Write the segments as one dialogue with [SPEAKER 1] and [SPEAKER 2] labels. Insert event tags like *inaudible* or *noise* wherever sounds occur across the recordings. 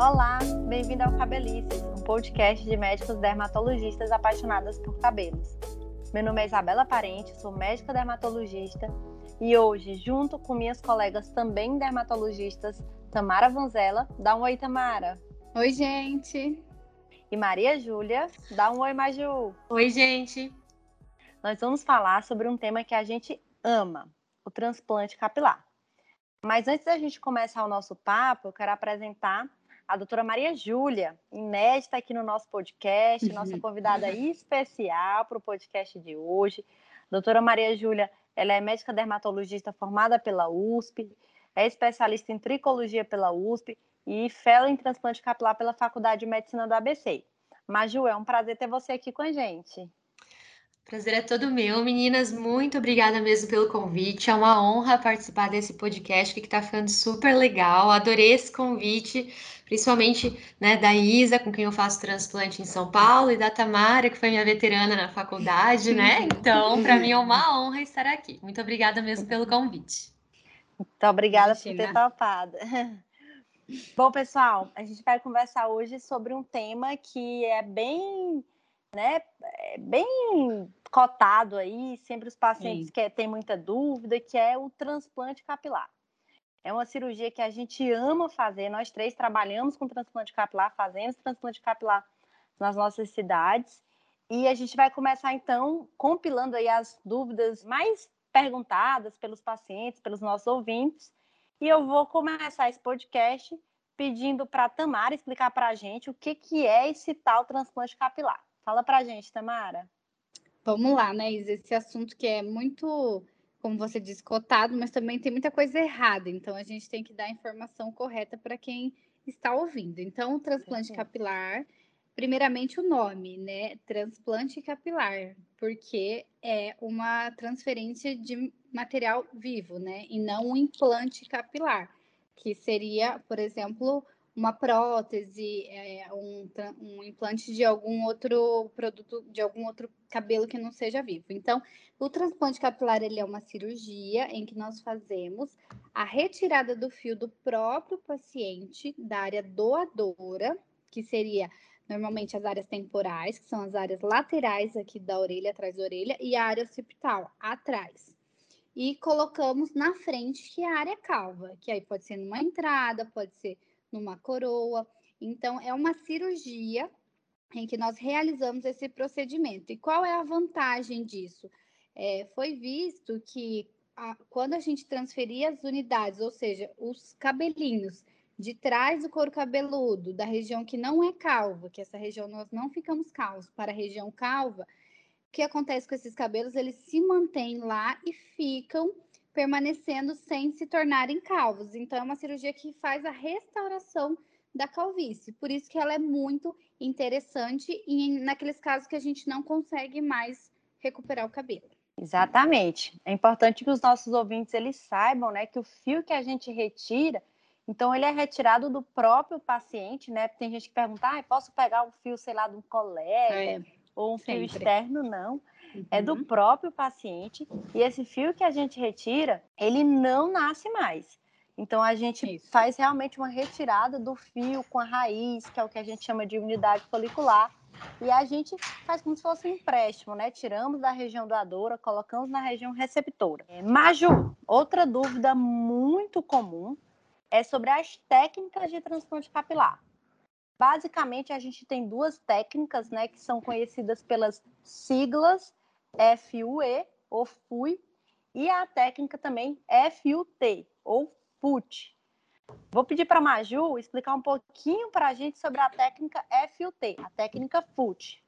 [SPEAKER 1] Olá, bem-vindo ao Cabelices, um podcast de médicos dermatologistas apaixonadas por cabelos. Meu nome é Isabela Parente, sou médica dermatologista e hoje, junto com minhas colegas também dermatologistas, Tamara Vanzella, dá um oi, Tamara.
[SPEAKER 2] Oi, gente.
[SPEAKER 1] E Maria Júlia, dá um oi, Maju.
[SPEAKER 3] Oi, gente.
[SPEAKER 1] Nós vamos falar sobre um tema que a gente ama, o transplante capilar. Mas antes da gente começar o nosso papo, eu quero apresentar a doutora Maria Júlia, inédita aqui no nosso podcast, *laughs* nossa convidada especial para o podcast de hoje. Doutora Maria Júlia, ela é médica dermatologista formada pela USP, é especialista em tricologia pela USP e fellow em transplante capilar pela Faculdade de Medicina do ABC. Maju, é um prazer ter você aqui com a gente.
[SPEAKER 3] Prazer é todo meu, meninas. Muito obrigada mesmo pelo convite. É uma honra participar desse podcast que está ficando super legal. Adorei esse convite, principalmente né, da Isa, com quem eu faço transplante em São Paulo, e da Tamara, que foi minha veterana na faculdade, né? Então, para mim é uma honra estar aqui. Muito obrigada mesmo pelo convite.
[SPEAKER 1] Muito obrigada Imagina. por ter topado. Bom, pessoal, a gente vai conversar hoje sobre um tema que é bem né, é bem cotado aí, sempre os pacientes Sim. que têm muita dúvida, que é o transplante capilar. É uma cirurgia que a gente ama fazer, nós três trabalhamos com transplante capilar, fazemos transplante capilar nas nossas cidades, e a gente vai começar então compilando aí as dúvidas mais perguntadas pelos pacientes, pelos nossos ouvintes, e eu vou começar esse podcast pedindo para a Tamara explicar para a gente o que, que é esse tal transplante capilar. Fala pra gente, Tamara.
[SPEAKER 2] Vamos lá, né, Isa? Esse assunto que é muito, como você disse, cotado, mas também tem muita coisa errada. Então, a gente tem que dar a informação correta para quem está ouvindo. Então, o transplante capilar, primeiramente o nome, né? Transplante capilar, porque é uma transferência de material vivo, né? E não um implante capilar, que seria, por exemplo, uma prótese, é, um, um, implante de algum outro produto, de algum outro cabelo que não seja vivo. Então, o transplante capilar ele é uma cirurgia em que nós fazemos a retirada do fio do próprio paciente da área doadora, que seria normalmente as áreas temporais, que são as áreas laterais aqui da orelha, atrás da orelha, e a área occipital, atrás. E colocamos na frente, que é a área calva, que aí pode ser numa entrada, pode ser numa coroa. Então, é uma cirurgia em que nós realizamos esse procedimento. E qual é a vantagem disso? É, foi visto que a, quando a gente transferia as unidades, ou seja, os cabelinhos de trás do couro cabeludo, da região que não é calva, que essa região nós não ficamos calvos, para a região calva, o que acontece com esses cabelos? Eles se mantêm lá e ficam permanecendo sem se tornarem calvos. Então, é uma cirurgia que faz a restauração da calvície. Por isso que ela é muito interessante e naqueles casos que a gente não consegue mais recuperar o cabelo.
[SPEAKER 1] Exatamente. É importante que os nossos ouvintes eles saibam, né, que o fio que a gente retira, então ele é retirado do próprio paciente, né? Tem gente que pergunta, ah, posso pegar um fio, sei lá, de um colega é, ou um fio sempre. externo? Não uhum. é do uhum. próprio paciente e esse fio que a gente retira, ele não nasce mais. Então a gente Isso. faz realmente uma retirada do fio com a raiz, que é o que a gente chama de unidade folicular, e a gente faz como se fosse um empréstimo, né? Tiramos da região doadora, colocamos na região receptora. É, Maju, outra dúvida muito comum é sobre as técnicas de transplante capilar. Basicamente, a gente tem duas técnicas, né, que são conhecidas pelas siglas FUE ou FUI e a técnica também FUT ou FUT. Vou pedir para a Maju explicar um pouquinho para a gente sobre a técnica FUT, a técnica FUT.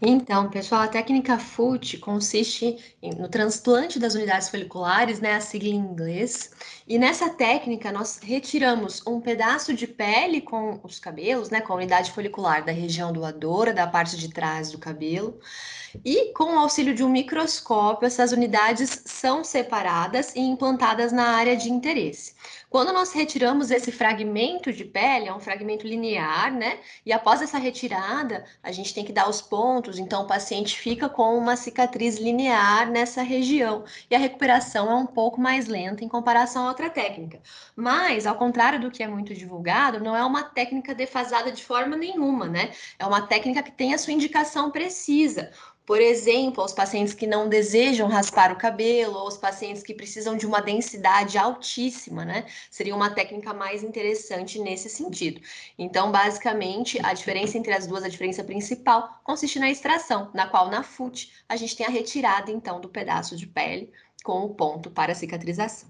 [SPEAKER 3] Então, pessoal, a técnica FUT consiste no transplante das unidades foliculares, né, a sigla em inglês. E nessa técnica, nós retiramos um pedaço de pele com os cabelos, né, com a unidade folicular da região doadora, da parte de trás do cabelo. E com o auxílio de um microscópio, essas unidades são separadas e implantadas na área de interesse. Quando nós retiramos esse fragmento de pele, é um fragmento linear, né? E após essa retirada, a gente tem que dar os pontos, então o paciente fica com uma cicatriz linear nessa região. E a recuperação é um pouco mais lenta em comparação a outra técnica. Mas, ao contrário do que é muito divulgado, não é uma técnica defasada de forma nenhuma, né? É uma técnica que tem a sua indicação precisa. Por exemplo, aos pacientes que não desejam raspar o cabelo, ou os pacientes que precisam de uma densidade altíssima, né? Seria uma técnica mais interessante nesse sentido. Então, basicamente, a diferença entre as duas, a diferença principal, consiste na extração, na qual na FUT a gente tem a retirada, então, do pedaço de pele com o ponto para cicatrização.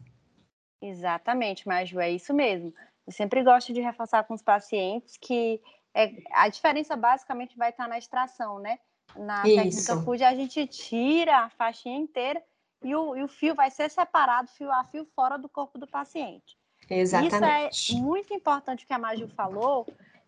[SPEAKER 1] Exatamente, Maju, é isso mesmo. Eu sempre gosto de reforçar com os pacientes que é, a diferença basicamente vai estar na extração, né? Na Isso. técnica FUD, a gente tira a faixinha inteira e o, e o fio vai ser separado fio a fio fora do corpo do paciente.
[SPEAKER 3] Exatamente.
[SPEAKER 1] Isso é muito importante o que a Maju falou,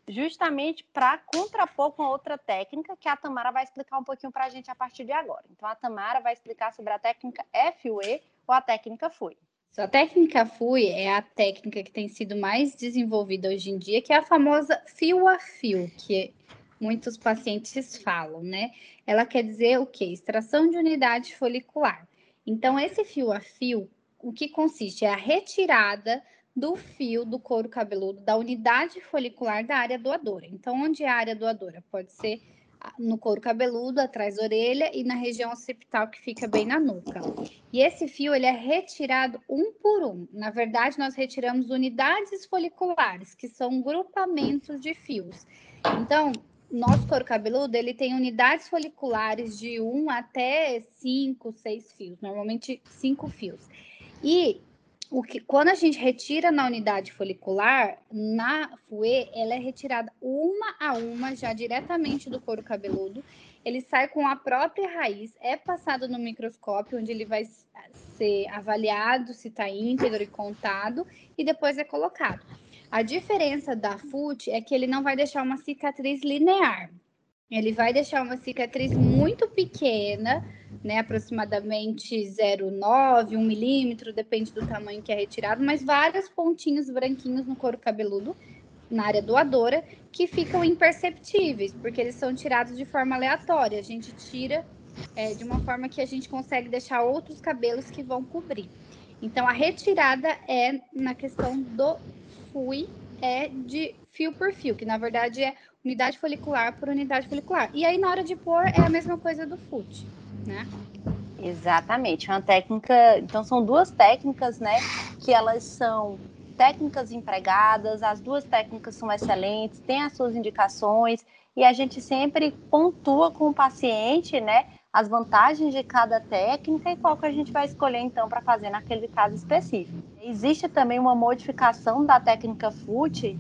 [SPEAKER 1] justamente para contrapor com outra técnica que a Tamara vai explicar um pouquinho para a gente a partir de agora. Então, a Tamara vai explicar sobre a técnica FUE ou a técnica FUE.
[SPEAKER 2] A técnica FUE é a técnica que tem sido mais desenvolvida hoje em dia, que é a famosa fio a fio, que muitos pacientes falam, né? Ela quer dizer o quê? Extração de unidade folicular. Então, esse fio a fio, o que consiste é a retirada do fio do couro cabeludo da unidade folicular da área doadora. Então, onde é a área doadora? Pode ser no couro cabeludo, atrás da orelha e na região occipital que fica bem na nuca. E esse fio ele é retirado um por um. Na verdade, nós retiramos unidades foliculares, que são grupamentos de fios. Então, nosso couro cabeludo ele tem unidades foliculares de 1 até 5, 6 fios, normalmente 5 fios. E o que, quando a gente retira na unidade folicular, na FUE, ela é retirada uma a uma, já diretamente do couro cabeludo. Ele sai com a própria raiz, é passado no microscópio, onde ele vai ser avaliado se está íntegro e contado, e depois é colocado. A diferença da FUT é que ele não vai deixar uma cicatriz linear. Ele vai deixar uma cicatriz muito pequena, né, aproximadamente 0,9, 1 milímetro, depende do tamanho que é retirado, mas vários pontinhos branquinhos no couro cabeludo, na área doadora, que ficam imperceptíveis, porque eles são tirados de forma aleatória. A gente tira é, de uma forma que a gente consegue deixar outros cabelos que vão cobrir. Então, a retirada é na questão do FUI é de fio por fio, que na verdade é unidade folicular por unidade folicular. E aí, na hora de pôr, é a mesma coisa do FUT, né?
[SPEAKER 1] Exatamente, uma técnica. Então, são duas técnicas, né? Que elas são técnicas empregadas, as duas técnicas são excelentes, têm as suas indicações, e a gente sempre pontua com o paciente, né? As vantagens de cada técnica e qual que a gente vai escolher então para fazer naquele caso específico. Existe também uma modificação da técnica FUT,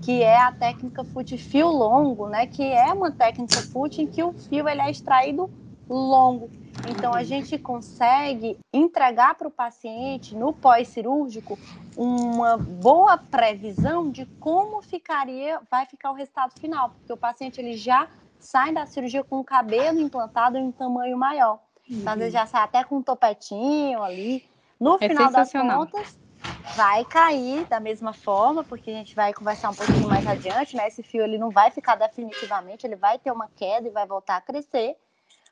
[SPEAKER 1] que é a técnica FUT fio longo, né, que é uma técnica FUT em que o fio ele é extraído longo. Então a gente consegue entregar para o paciente no pós-cirúrgico uma boa previsão de como ficaria, vai ficar o resultado final, porque o paciente ele já sai da cirurgia com o cabelo implantado em um tamanho maior. Uhum. Então, às vezes já sai até com um topetinho ali. No é final das contas, vai cair da mesma forma, porque a gente vai conversar um pouquinho mais adiante, né? Esse fio ele não vai ficar definitivamente, ele vai ter uma queda e vai voltar a crescer,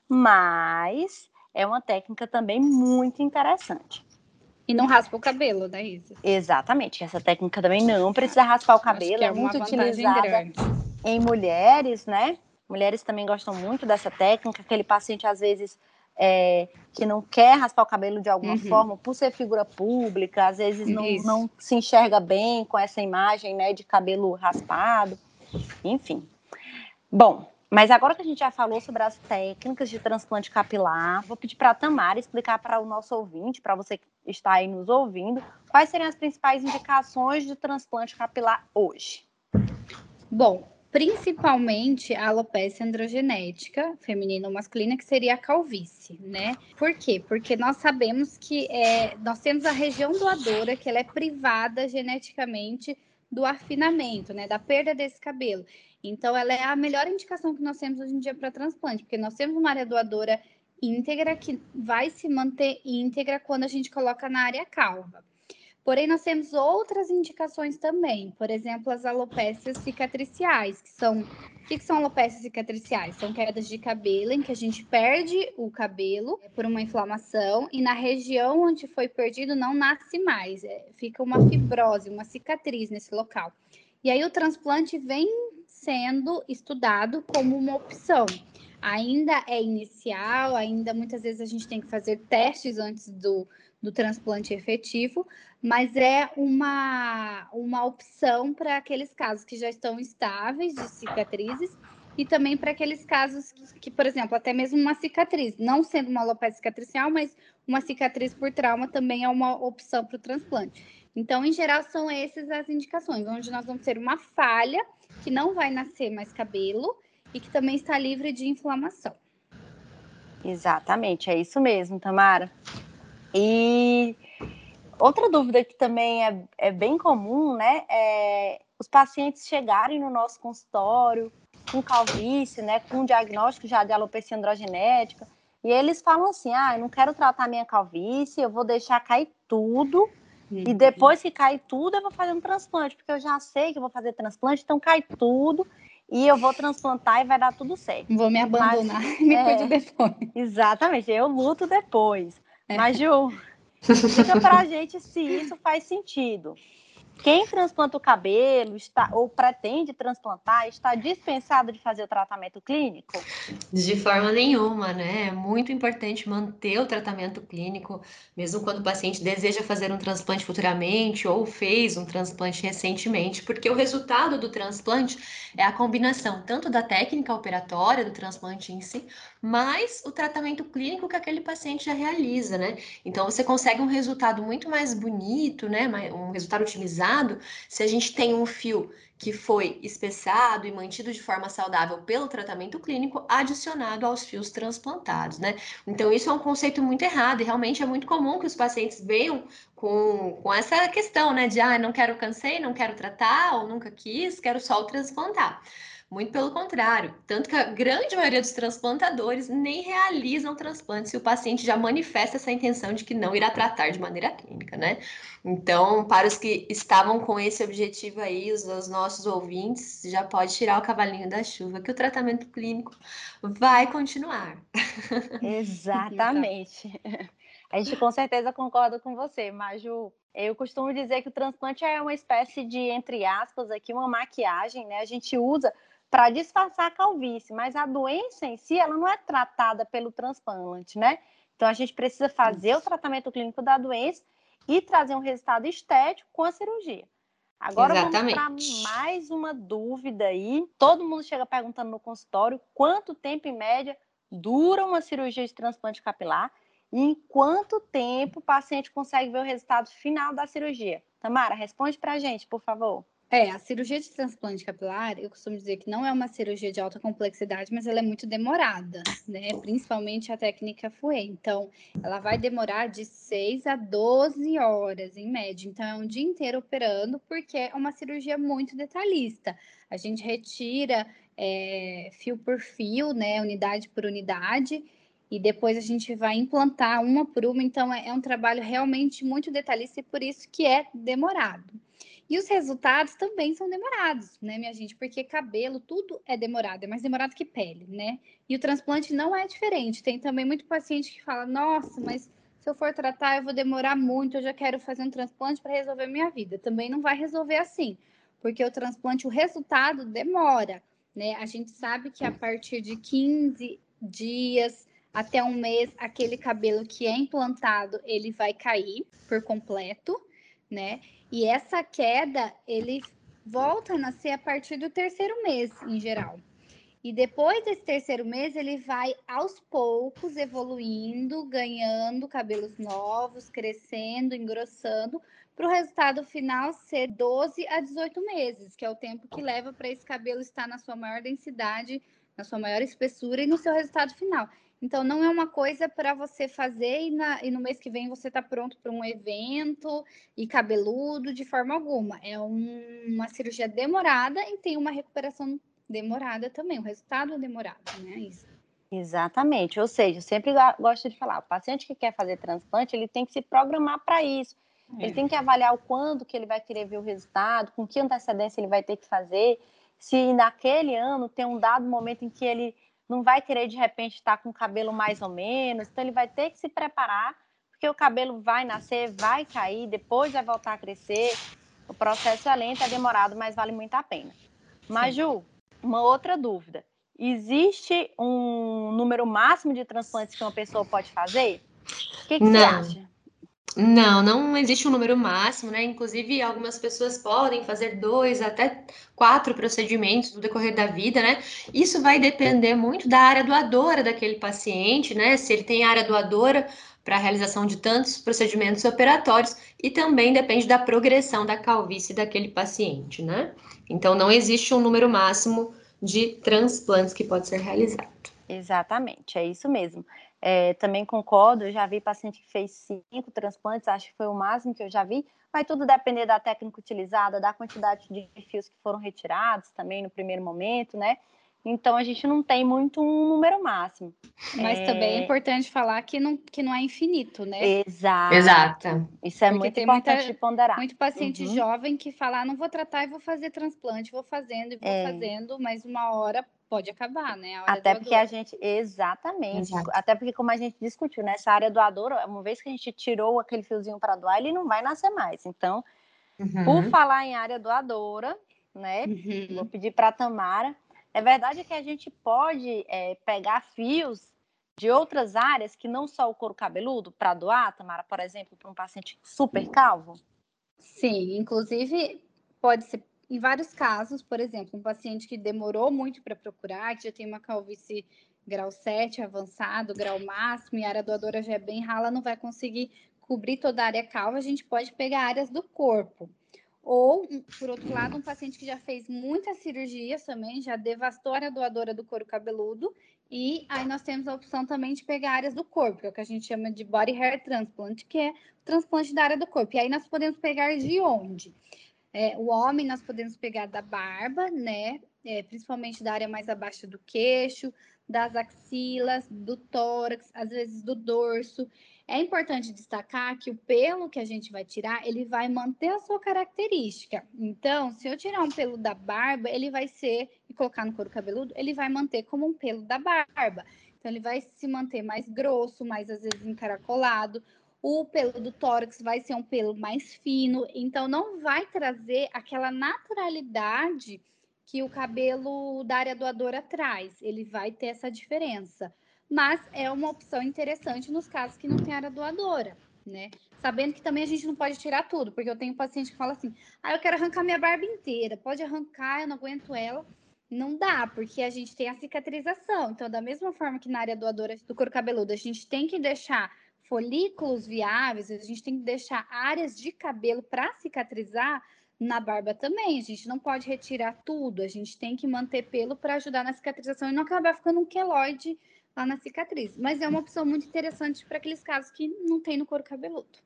[SPEAKER 1] mas é uma técnica também muito interessante.
[SPEAKER 2] E não raspa o cabelo, né, Isa?
[SPEAKER 1] Exatamente. Essa técnica também não precisa raspar o cabelo, é, é muito utilizada grande. em mulheres, né? Mulheres também gostam muito dessa técnica, aquele paciente, às vezes, é, que não quer raspar o cabelo de alguma uhum. forma, por ser figura pública, às vezes não, não se enxerga bem com essa imagem né, de cabelo raspado, enfim. Bom, mas agora que a gente já falou sobre as técnicas de transplante capilar, vou pedir para a Tamara explicar para o nosso ouvinte, para você que está aí nos ouvindo, quais seriam as principais indicações de transplante capilar hoje.
[SPEAKER 2] Bom, principalmente a alopecia androgenética, feminina ou masculina, que seria a calvície, né? Por quê? Porque nós sabemos que é, nós temos a região doadora que ela é privada geneticamente do afinamento, né? Da perda desse cabelo. Então, ela é a melhor indicação que nós temos hoje em dia para transplante, porque nós temos uma área doadora íntegra que vai se manter íntegra quando a gente coloca na área calva. Porém, nós temos outras indicações também, por exemplo, as alopécias cicatriciais, que são o que, são alopécias cicatriciais? São quedas de cabelo em que a gente perde o cabelo por uma inflamação e na região onde foi perdido não nasce mais, é, fica uma fibrose, uma cicatriz nesse local. E aí o transplante vem sendo estudado como uma opção. Ainda é inicial, ainda muitas vezes a gente tem que fazer testes antes do, do transplante efetivo, mas é uma, uma opção para aqueles casos que já estão estáveis de cicatrizes e também para aqueles casos que, que, por exemplo, até mesmo uma cicatriz, não sendo uma alopecia cicatricial, mas uma cicatriz por trauma também é uma opção para o transplante. Então, em geral, são essas as indicações, onde nós vamos ter uma falha que não vai nascer mais cabelo e que também está livre de inflamação.
[SPEAKER 1] Exatamente, é isso mesmo, Tamara. E outra dúvida que também é, é bem comum, né, é os pacientes chegarem no nosso consultório com calvície, né, com um diagnóstico já de alopecia androgenética, e eles falam assim, ah, eu não quero tratar minha calvície, eu vou deixar cair tudo, uhum. e depois que cair tudo, eu vou fazer um transplante, porque eu já sei que vou fazer transplante, então cai tudo, e eu vou transplantar e vai dar tudo certo.
[SPEAKER 2] Vou me abandonar Mas, *laughs* e me é, cuido depois.
[SPEAKER 1] Exatamente, eu luto depois. É. Mas, Ju, diga pra gente se isso faz sentido. Quem transplanta o cabelo está, ou pretende transplantar está dispensado de fazer o tratamento clínico?
[SPEAKER 3] De forma nenhuma, né? É muito importante manter o tratamento clínico, mesmo quando o paciente deseja fazer um transplante futuramente ou fez um transplante recentemente, porque o resultado do transplante é a combinação tanto da técnica operatória do transplante em si, mais o tratamento clínico que aquele paciente já realiza, né? Então você consegue um resultado muito mais bonito, né? Um resultado otimizado se a gente tem um fio que foi espessado e mantido de forma saudável pelo tratamento clínico, adicionado aos fios transplantados, né? Então, isso é um conceito muito errado e realmente é muito comum que os pacientes venham com, com essa questão, né? De, ah, não quero cansei, não quero tratar, ou nunca quis, quero só o transplantar. Muito pelo contrário, tanto que a grande maioria dos transplantadores nem realizam transplante se o paciente já manifesta essa intenção de que não irá tratar de maneira clínica, né? Então, para os que estavam com esse objetivo aí, os, os nossos ouvintes, já pode tirar o cavalinho da chuva, que o tratamento clínico vai continuar. *laughs*
[SPEAKER 1] Exatamente. A gente com certeza concorda com você, Maju. Eu costumo dizer que o transplante é uma espécie de, entre aspas, aqui, uma maquiagem, né? A gente usa para disfarçar a calvície, mas a doença em si, ela não é tratada pelo transplante, né? Então a gente precisa fazer Isso. o tratamento clínico da doença e trazer um resultado estético com a cirurgia. Agora Exatamente. vamos para mais uma dúvida aí. Todo mundo chega perguntando no consultório quanto tempo em média dura uma cirurgia de transplante capilar e em quanto tempo o paciente consegue ver o resultado final da cirurgia. Tamara, responde para a gente, por favor.
[SPEAKER 2] É, a cirurgia de transplante capilar, eu costumo dizer que não é uma cirurgia de alta complexidade, mas ela é muito demorada, né? Principalmente a técnica FUE. Então, ela vai demorar de 6 a 12 horas, em média. Então, é um dia inteiro operando, porque é uma cirurgia muito detalhista. A gente retira é, fio por fio, né? Unidade por unidade. E depois a gente vai implantar uma por uma. Então, é, é um trabalho realmente muito detalhista e por isso que é demorado. E os resultados também são demorados, né, minha gente? Porque cabelo, tudo é demorado, é mais demorado que pele, né? E o transplante não é diferente. Tem também muito paciente que fala: nossa, mas se eu for tratar, eu vou demorar muito, eu já quero fazer um transplante para resolver minha vida. Também não vai resolver assim, porque o transplante, o resultado demora, né? A gente sabe que a partir de 15 dias até um mês, aquele cabelo que é implantado, ele vai cair por completo, né? E essa queda, ele volta a nascer a partir do terceiro mês, em geral. E depois desse terceiro mês, ele vai aos poucos evoluindo, ganhando cabelos novos, crescendo, engrossando, para o resultado final ser 12 a 18 meses, que é o tempo que leva para esse cabelo estar na sua maior densidade, na sua maior espessura e no seu resultado final. Então, não é uma coisa para você fazer e, na, e, no mês que vem você está pronto para um evento e cabeludo de forma alguma. É um, uma cirurgia demorada e tem uma recuperação demorada também. O resultado é demorado, né? Isso.
[SPEAKER 1] Exatamente. Ou seja, eu sempre gosto de falar, o paciente que quer fazer transplante, ele tem que se programar para isso. É. Ele tem que avaliar o quando que ele vai querer ver o resultado, com que antecedência ele vai ter que fazer, se naquele ano tem um dado momento em que ele não vai querer de repente estar com o cabelo mais ou menos, então ele vai ter que se preparar, porque o cabelo vai nascer, vai cair, depois vai voltar a crescer. O processo é lento, é demorado, mas vale muito a pena. Mas, Ju, uma outra dúvida. Existe um número máximo de transplantes que uma pessoa pode fazer? O que, que você acha?
[SPEAKER 3] Não, não existe um número máximo, né? Inclusive, algumas pessoas podem fazer dois até quatro procedimentos no decorrer da vida, né? Isso vai depender muito da área doadora daquele paciente, né? Se ele tem área doadora para a realização de tantos procedimentos operatórios e também depende da progressão da calvície daquele paciente, né? Então, não existe um número máximo de transplantes que pode ser realizado.
[SPEAKER 1] Exatamente, é isso mesmo. É, também concordo, eu já vi paciente que fez cinco transplantes, acho que foi o máximo que eu já vi. Vai tudo depender da técnica utilizada, da quantidade de fios que foram retirados também no primeiro momento, né? Então a gente não tem muito um número máximo.
[SPEAKER 2] Mas é... também é importante falar que não, que não é infinito, né?
[SPEAKER 1] Exato.
[SPEAKER 3] Exato.
[SPEAKER 1] Isso é Porque muito importante muita, de ponderar.
[SPEAKER 2] Muito paciente uhum. jovem que fala, ah, não vou tratar e vou fazer transplante, vou fazendo e vou é. fazendo, mas uma hora pode acabar, né?
[SPEAKER 1] Até porque a gente, exatamente, Exato. até porque como a gente discutiu, nessa área doadora, uma vez que a gente tirou aquele fiozinho para doar, ele não vai nascer mais. Então, uhum. por falar em área doadora, né? Uhum. Vou pedir para a Tamara é verdade que a gente pode é, pegar fios de outras áreas que não só o couro cabeludo para doar, Tamara, por exemplo, para um paciente super calvo?
[SPEAKER 2] Sim, inclusive pode ser em vários casos, por exemplo, um paciente que demorou muito para procurar, que já tem uma calvície grau 7 avançado, grau máximo, e a área doadora já é bem rala, não vai conseguir cobrir toda a área calva, a gente pode pegar áreas do corpo. Ou, por outro lado, um paciente que já fez muitas cirurgias também, já devastou a área doadora do couro cabeludo, e aí nós temos a opção também de pegar áreas do corpo, que é o que a gente chama de body hair transplant, que é o transplante da área do corpo. E aí nós podemos pegar de onde? É, o homem nós podemos pegar da barba, né? É, principalmente da área mais abaixo do queixo, das axilas, do tórax, às vezes do dorso. É importante destacar que o pelo que a gente vai tirar, ele vai manter a sua característica. Então, se eu tirar um pelo da barba, ele vai ser, e colocar no couro cabeludo, ele vai manter como um pelo da barba. Então, ele vai se manter mais grosso, mais às vezes encaracolado. O pelo do tórax vai ser um pelo mais fino, então não vai trazer aquela naturalidade que o cabelo da área doadora traz. Ele vai ter essa diferença mas é uma opção interessante nos casos que não tem área doadora, né? Sabendo que também a gente não pode tirar tudo, porque eu tenho paciente que fala assim: ah, eu quero arrancar minha barba inteira, pode arrancar, eu não aguento ela. Não dá, porque a gente tem a cicatrização. Então, da mesma forma que na área doadora do couro cabeludo, a gente tem que deixar folículos viáveis, a gente tem que deixar áreas de cabelo para cicatrizar, na barba também. A gente não pode retirar tudo, a gente tem que manter pelo para ajudar na cicatrização e não acabar ficando um queloide lá na cicatriz. Mas é uma opção muito interessante para aqueles casos que não tem no couro cabeludo.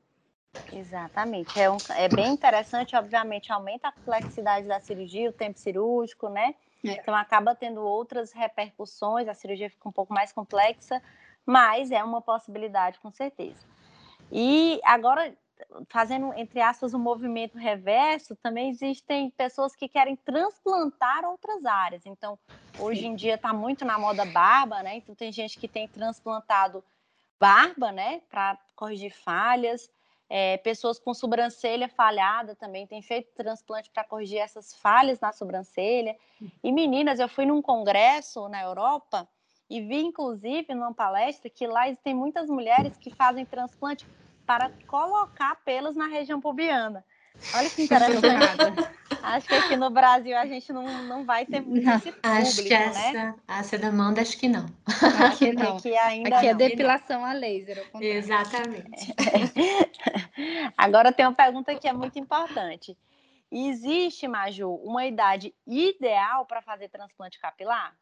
[SPEAKER 1] Exatamente. É, um, é bem interessante, obviamente, aumenta a complexidade da cirurgia, o tempo cirúrgico, né? É. Então acaba tendo outras repercussões, a cirurgia fica um pouco mais complexa, mas é uma possibilidade, com certeza. E agora, fazendo, entre aspas, um movimento reverso, também existem pessoas que querem transplantar outras áreas. Então, hoje em dia está muito na moda barba, né? Então, tem gente que tem transplantado barba, né, para corrigir falhas. É, pessoas com sobrancelha falhada também têm feito transplante para corrigir essas falhas na sobrancelha. E meninas, eu fui num congresso na Europa e vi, inclusive, numa palestra que lá existem muitas mulheres que fazem transplante para colocar pelos na região pubiana. Olha que interessante. *laughs* acho que aqui no Brasil a gente não, não vai ter muito não, esse público,
[SPEAKER 3] acho que essa,
[SPEAKER 1] né?
[SPEAKER 3] essa demanda, acho que não. *laughs*
[SPEAKER 2] Aqui não. Aqui, ainda aqui é depilação a laser.
[SPEAKER 3] Exatamente. *laughs*
[SPEAKER 1] Agora tem uma pergunta que é muito importante. Existe, Maju, uma idade ideal para fazer transplante capilar?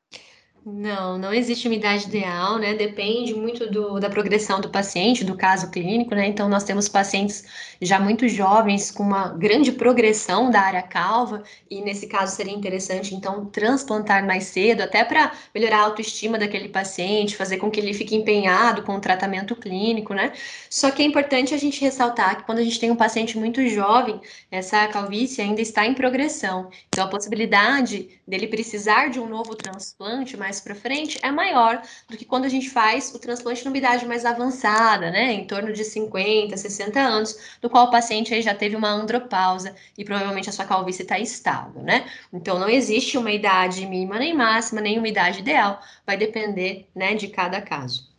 [SPEAKER 3] Não, não existe uma idade ideal, né? Depende muito do, da progressão do paciente, do caso clínico, né? Então, nós temos pacientes já muito jovens com uma grande progressão da área calva, e nesse caso seria interessante, então, transplantar mais cedo, até para melhorar a autoestima daquele paciente, fazer com que ele fique empenhado com o tratamento clínico, né? Só que é importante a gente ressaltar que quando a gente tem um paciente muito jovem, essa calvície ainda está em progressão. Então, a possibilidade dele precisar de um novo transplante mais para frente é maior do que quando a gente faz o transplante numa idade mais avançada, né, em torno de 50, 60 anos, no qual o paciente aí já teve uma andropausa e provavelmente a sua calvície está estável, né? Então não existe uma idade mínima nem máxima, nem uma idade ideal, vai depender, né, de cada caso.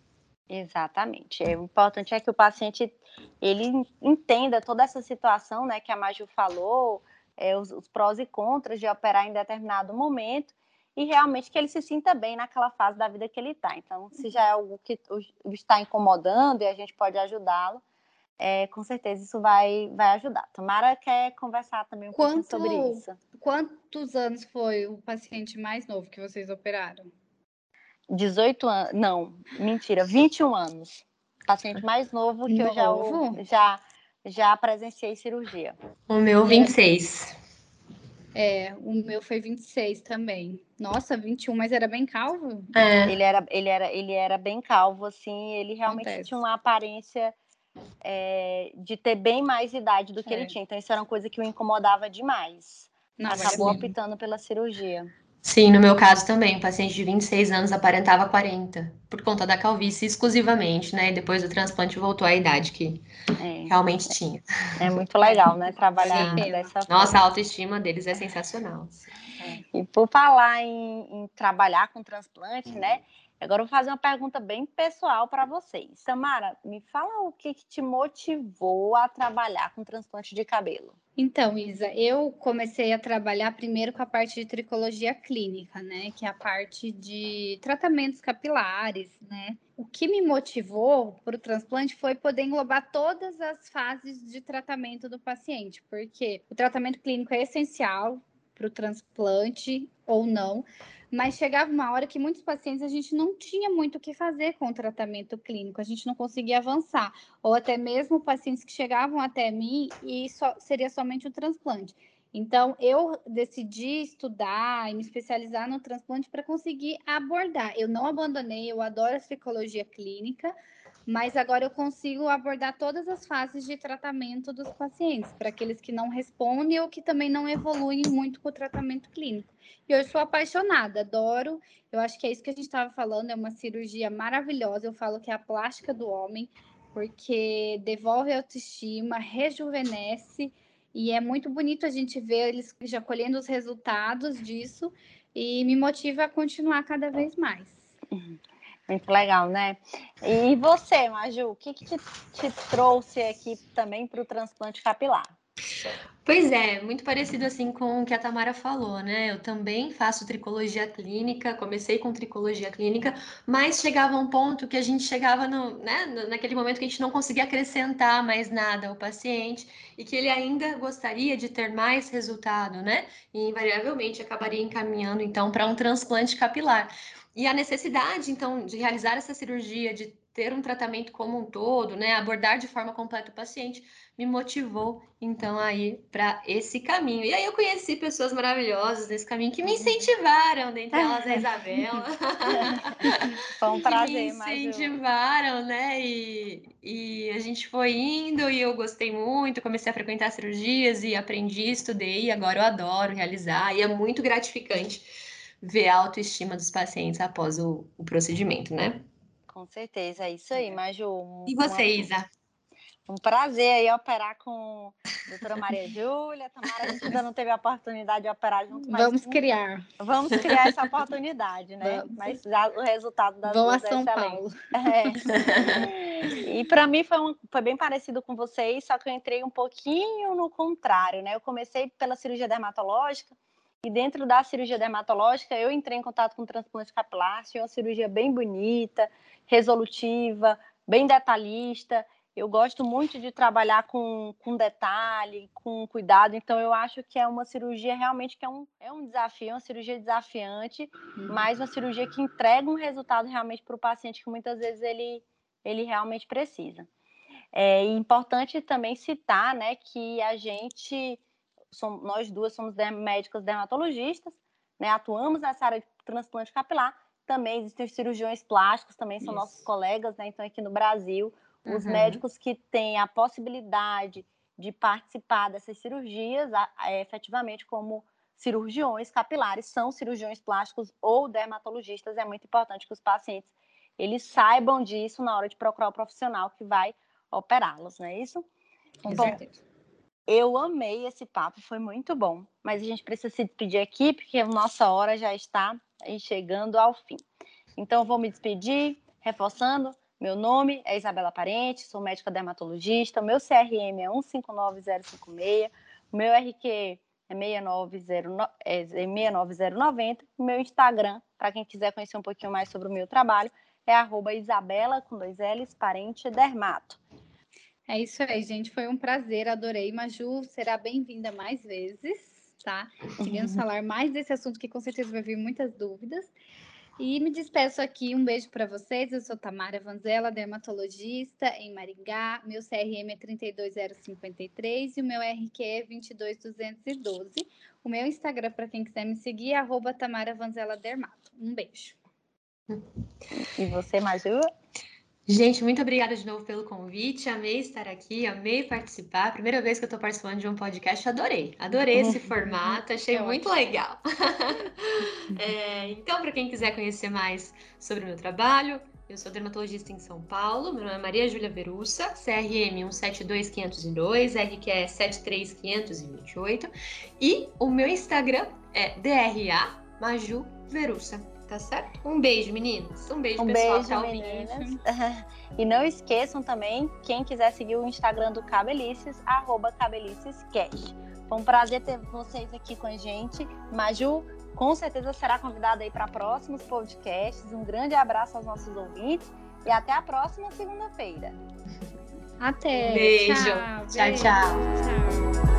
[SPEAKER 1] Exatamente. É, o importante é que o paciente ele entenda toda essa situação, né, que a Maju falou, é, os, os prós e contras de operar em determinado momento e realmente que ele se sinta bem naquela fase da vida que ele está. Então, se já é algo que o está incomodando e a gente pode ajudá-lo, é, com certeza isso vai, vai ajudar. Tamara quer conversar também um Quanto, pouquinho sobre isso.
[SPEAKER 2] Quantos anos foi o paciente mais novo que vocês operaram?
[SPEAKER 1] 18 anos, não, mentira, 21 anos. Paciente mais novo que novo? eu já, já, já presenciei cirurgia.
[SPEAKER 3] O meu, 26.
[SPEAKER 2] É, o meu foi 26 também. Nossa, 21, mas era bem calvo?
[SPEAKER 1] É. Ele, era, ele, era, ele era bem calvo, assim, ele realmente Acontece. tinha uma aparência é, de ter bem mais idade do que é. ele tinha. Então, isso era uma coisa que o incomodava demais. Não, Acabou optando pela cirurgia.
[SPEAKER 3] Sim, no meu caso também, um paciente de 26 anos aparentava 40, por conta da calvície exclusivamente, né? E depois do transplante voltou à idade que é, realmente tinha.
[SPEAKER 1] É muito legal, né? Trabalhar Sim. dessa
[SPEAKER 3] forma. Nossa, a autoestima deles é sensacional.
[SPEAKER 1] É. E por falar em, em trabalhar com transplante, né? Agora eu vou fazer uma pergunta bem pessoal para vocês. Samara, me fala o que, que, te motivou a trabalhar com transplante de cabelo.
[SPEAKER 2] Então, Isa, eu comecei a trabalhar primeiro com a parte de tricologia clínica, né? Que é a parte de tratamentos capilares, né? O que me motivou para o transplante foi poder englobar todas as fases de tratamento do paciente, porque o tratamento clínico é essencial para o transplante ou não, mas chegava uma hora que muitos pacientes a gente não tinha muito o que fazer com o tratamento clínico, a gente não conseguia avançar, ou até mesmo pacientes que chegavam até mim e só, seria somente o transplante. Então, eu decidi estudar e me especializar no transplante para conseguir abordar. Eu não abandonei, eu adoro a psicologia clínica, mas agora eu consigo abordar todas as fases de tratamento dos pacientes, para aqueles que não respondem ou que também não evoluem muito com o tratamento clínico. E eu sou apaixonada, adoro. Eu acho que é isso que a gente estava falando, é uma cirurgia maravilhosa. Eu falo que é a plástica do homem, porque devolve a autoestima, rejuvenesce, e é muito bonito a gente ver eles já colhendo os resultados disso e me motiva a continuar cada vez mais.
[SPEAKER 1] Muito legal, né? E você, Maju, o que, que te, te trouxe aqui também para o transplante capilar?
[SPEAKER 3] Pois é, muito parecido assim com o que a Tamara falou, né? Eu também faço tricologia clínica, comecei com tricologia clínica, mas chegava um ponto que a gente chegava no, né, naquele momento que a gente não conseguia acrescentar mais nada ao paciente e que ele ainda gostaria de ter mais resultado, né? E invariavelmente acabaria encaminhando então para um transplante capilar. E a necessidade, então, de realizar essa cirurgia, de ter um tratamento como um todo, né, abordar de forma completa o paciente, me motivou, então, a ir para esse caminho. E aí eu conheci pessoas maravilhosas nesse caminho que me uhum. incentivaram, dentre elas a *laughs* Isabela. *laughs*
[SPEAKER 1] Foi um prazer,
[SPEAKER 3] Me incentivaram, né, e, e a gente foi indo e eu gostei muito, comecei a frequentar cirurgias e aprendi, estudei, e agora eu adoro realizar, e é muito gratificante ver a autoestima dos pacientes após o, o procedimento, né?
[SPEAKER 1] Com certeza, é isso aí, Maju.
[SPEAKER 3] E você, uma... Isa?
[SPEAKER 1] Um prazer aí operar com a doutora Maria *laughs* Júlia. Tamara, a gente ainda não teve a oportunidade de operar junto,
[SPEAKER 2] mas vamos criar.
[SPEAKER 1] Vamos criar essa oportunidade, né? Vamos. Mas já o resultado das
[SPEAKER 2] Vamos a é São é Paulo.
[SPEAKER 1] É. E para mim foi, um, foi bem parecido com vocês, só que eu entrei um pouquinho no contrário, né? Eu comecei pela cirurgia dermatológica, e dentro da cirurgia dermatológica, eu entrei em contato com transplante capilar, tinha uma cirurgia bem bonita, resolutiva, bem detalhista. eu gosto muito de trabalhar com, com detalhe, com cuidado, então eu acho que é uma cirurgia realmente que é um, é um desafio, é uma cirurgia desafiante, uhum. mas uma cirurgia que entrega um resultado realmente para o paciente que muitas vezes ele, ele realmente precisa. É importante também citar né, que a gente, somos, nós duas somos médicas dermatologistas, né, atuamos nessa área de transplante capilar, também existem os cirurgiões plásticos, também são Isso. nossos colegas, né, então aqui no Brasil os uhum. médicos que têm a possibilidade de participar dessas cirurgias, é, efetivamente como cirurgiões capilares, são cirurgiões plásticos ou dermatologistas. É muito importante que os pacientes eles saibam disso na hora de procurar o profissional que vai operá-los, não é isso?
[SPEAKER 2] Com bom, certeza.
[SPEAKER 1] Eu amei esse papo, foi muito bom. Mas a gente precisa se despedir aqui, porque a nossa hora já está chegando ao fim. Então, vou me despedir, reforçando. Meu nome é Isabela Parente, sou médica dermatologista. Meu CRM é 159056. O meu RQ é 69090. É 69090. O meu Instagram, para quem quiser conhecer um pouquinho mais sobre o meu trabalho, é arroba Isabela, com dois L's, parente dermato.
[SPEAKER 2] É isso aí, gente. Foi um prazer, adorei. Maju será bem-vinda mais vezes, tá? Queremos *laughs* falar mais desse assunto que com certeza vai vir muitas dúvidas. E me despeço aqui, um beijo para vocês. Eu sou Tamara Vanzella, dermatologista em Maringá. Meu CRM é 32053 e o meu RQ é 22212. O meu Instagram, para quem quiser me seguir, é arroba Tamara Vanzella Dermato. Um beijo.
[SPEAKER 1] E você, Maju?
[SPEAKER 3] Gente, muito obrigada de novo pelo convite. Amei estar aqui, amei participar. Primeira vez que eu estou participando de um podcast, adorei. Adorei esse *laughs* formato, achei muito legal. *laughs* é, então, para quem quiser conhecer mais sobre o meu trabalho, eu sou dermatologista em São Paulo. Meu nome é Maria Júlia Verussa, CRM 172502, RQE 73528. E o meu Instagram é DRA Maju Verussa. Tá certo? Um beijo, meninas. Um beijo,
[SPEAKER 1] um
[SPEAKER 3] pessoal.
[SPEAKER 1] Beijo, Tchau, meninas. *laughs* e não esqueçam também, quem quiser seguir o Instagram do Cabelices, arroba cabelicescast. Foi um prazer ter vocês aqui com a gente. Maju, com certeza será convidada aí para próximos podcasts. Um grande abraço aos nossos ouvintes e até a próxima segunda-feira.
[SPEAKER 2] Até.
[SPEAKER 3] Beijo. tchau. tchau. tchau.